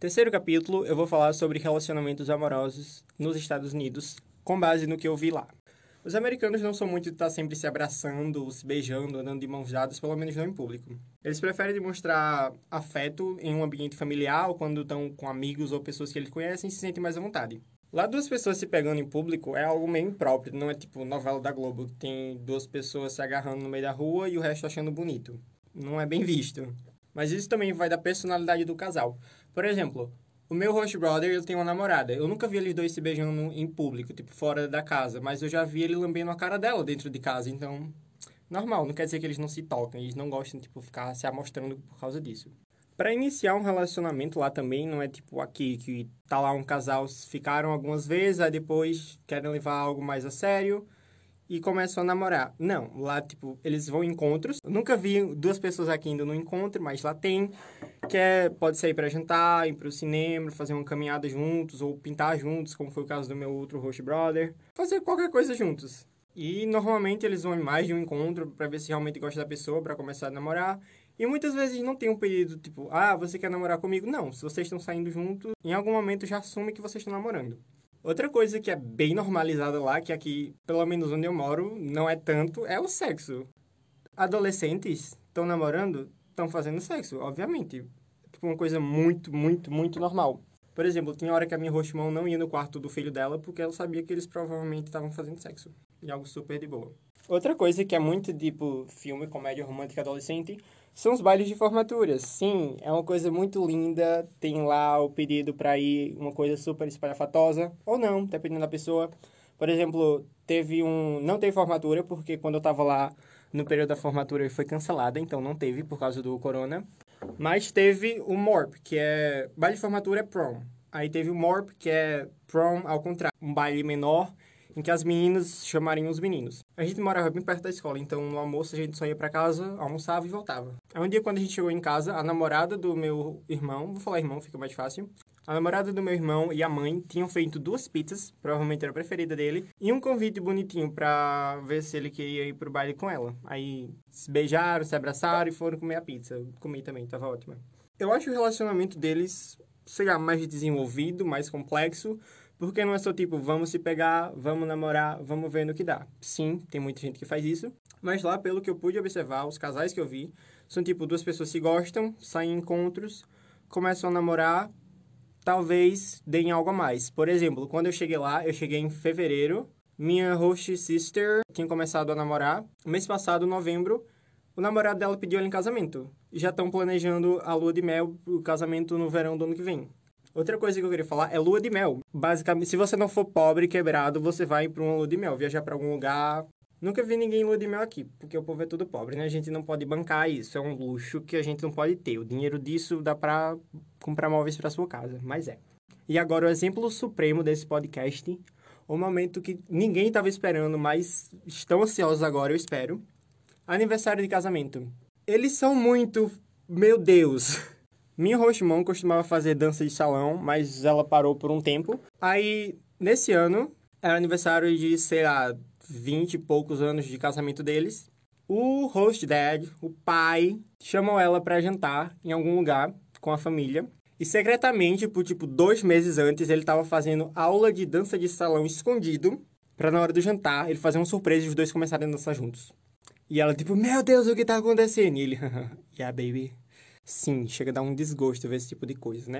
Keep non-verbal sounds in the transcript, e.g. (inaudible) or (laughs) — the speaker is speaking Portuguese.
Terceiro capítulo, eu vou falar sobre relacionamentos amorosos nos Estados Unidos, com base no que eu vi lá. Os americanos não são muito de estar sempre se abraçando, se beijando, andando de mãos dadas, pelo menos não em público. Eles preferem demonstrar afeto em um ambiente familiar ou quando estão com amigos ou pessoas que eles conhecem e se sentem mais à vontade. Lá duas pessoas se pegando em público é algo meio impróprio, não é tipo novela da Globo, que tem duas pessoas se agarrando no meio da rua e o resto achando bonito. Não é bem visto. Mas isso também vai da personalidade do casal. Por exemplo, o meu host brother, ele tem uma namorada. Eu nunca vi eles dois se beijando em público, tipo, fora da casa. Mas eu já vi ele lambendo a cara dela dentro de casa. Então, normal. Não quer dizer que eles não se tocam. Eles não gostam, tipo, ficar se amostrando por causa disso. Para iniciar um relacionamento lá também, não é tipo aqui, que tá lá um casal, ficaram algumas vezes, aí depois querem levar algo mais a sério e começam a namorar. Não, lá, tipo, eles vão em encontros. Eu nunca vi duas pessoas aqui indo no encontro, mas lá tem. Que é, pode sair para jantar, ir pro cinema, fazer uma caminhada juntos, ou pintar juntos, como foi o caso do meu outro host brother. Fazer qualquer coisa juntos. E normalmente eles vão em mais de um encontro para ver se realmente gosta da pessoa, para começar a namorar. E muitas vezes não tem um pedido tipo, ah, você quer namorar comigo? Não, se vocês estão saindo juntos, em algum momento já assume que vocês estão namorando. Outra coisa que é bem normalizada lá, que aqui, pelo menos onde eu moro, não é tanto, é o sexo. Adolescentes estão namorando, estão fazendo sexo, obviamente. Tipo, uma coisa muito, muito, muito normal. Por exemplo, tinha hora que a minha roximão não ia no quarto do filho dela porque ela sabia que eles provavelmente estavam fazendo sexo. E algo super de boa. Outra coisa que é muito tipo filme, comédia romântica adolescente, são os bailes de formatura. Sim, é uma coisa muito linda. Tem lá o pedido para ir, uma coisa super espalhafatosa, ou não, dependendo da pessoa. Por exemplo, teve um. Não teve formatura, porque quando eu tava lá no período da formatura foi cancelada, então não teve por causa do corona. Mas teve o MORP, que é. Baile de formatura é prom. Aí teve o MORP, que é prom ao contrário, um baile menor em que as meninas chamariam os meninos. A gente morava bem perto da escola, então no almoço a gente só ia para casa, almoçava e voltava. Aí um dia quando a gente chegou em casa, a namorada do meu irmão, vou falar irmão, fica mais fácil. A namorada do meu irmão e a mãe tinham feito duas pizzas, provavelmente era a preferida dele, e um convite bonitinho pra ver se ele queria ir pro baile com ela. Aí se beijaram, se abraçaram e foram comer a pizza. Comi também, tava ótima. Eu acho o relacionamento deles, sei lá, mais desenvolvido, mais complexo, porque não é só tipo, vamos se pegar, vamos namorar, vamos ver no que dá. Sim, tem muita gente que faz isso. Mas lá, pelo que eu pude observar, os casais que eu vi, são tipo duas pessoas que gostam, saem em encontros, começam a namorar, talvez deem algo a mais. Por exemplo, quando eu cheguei lá, eu cheguei em fevereiro, minha host sister tinha começado a namorar. Mês passado, novembro, o namorado dela pediu ela em casamento. Já estão planejando a lua de mel, o casamento no verão do ano que vem. Outra coisa que eu queria falar é lua de mel. Basicamente, se você não for pobre e quebrado, você vai para uma lua de mel, viajar para algum lugar. Nunca vi ninguém em lua de mel aqui, porque o povo é tudo pobre, né? A gente não pode bancar isso, é um luxo que a gente não pode ter. O dinheiro disso dá para comprar móveis para sua casa, mas é. E agora o exemplo supremo desse podcast, o momento que ninguém estava esperando, mas estão ansiosos agora, eu espero. Aniversário de casamento. Eles são muito, meu Deus. Minha Rochimon costumava fazer dança de salão, mas ela parou por um tempo. Aí, nesse ano, era aniversário de, sei lá, 20 e poucos anos de casamento deles. O host dad, o pai, chamou ela para jantar em algum lugar com a família. E secretamente, por tipo dois meses antes, ele estava fazendo aula de dança de salão escondido. Pra na hora do jantar, ele fazer uma surpresa e os dois começarem a dançar juntos. E ela, tipo, meu Deus, o que tá acontecendo? E ele, (laughs) yeah, baby. Sim, chega a dar um desgosto ver esse tipo de coisa, né?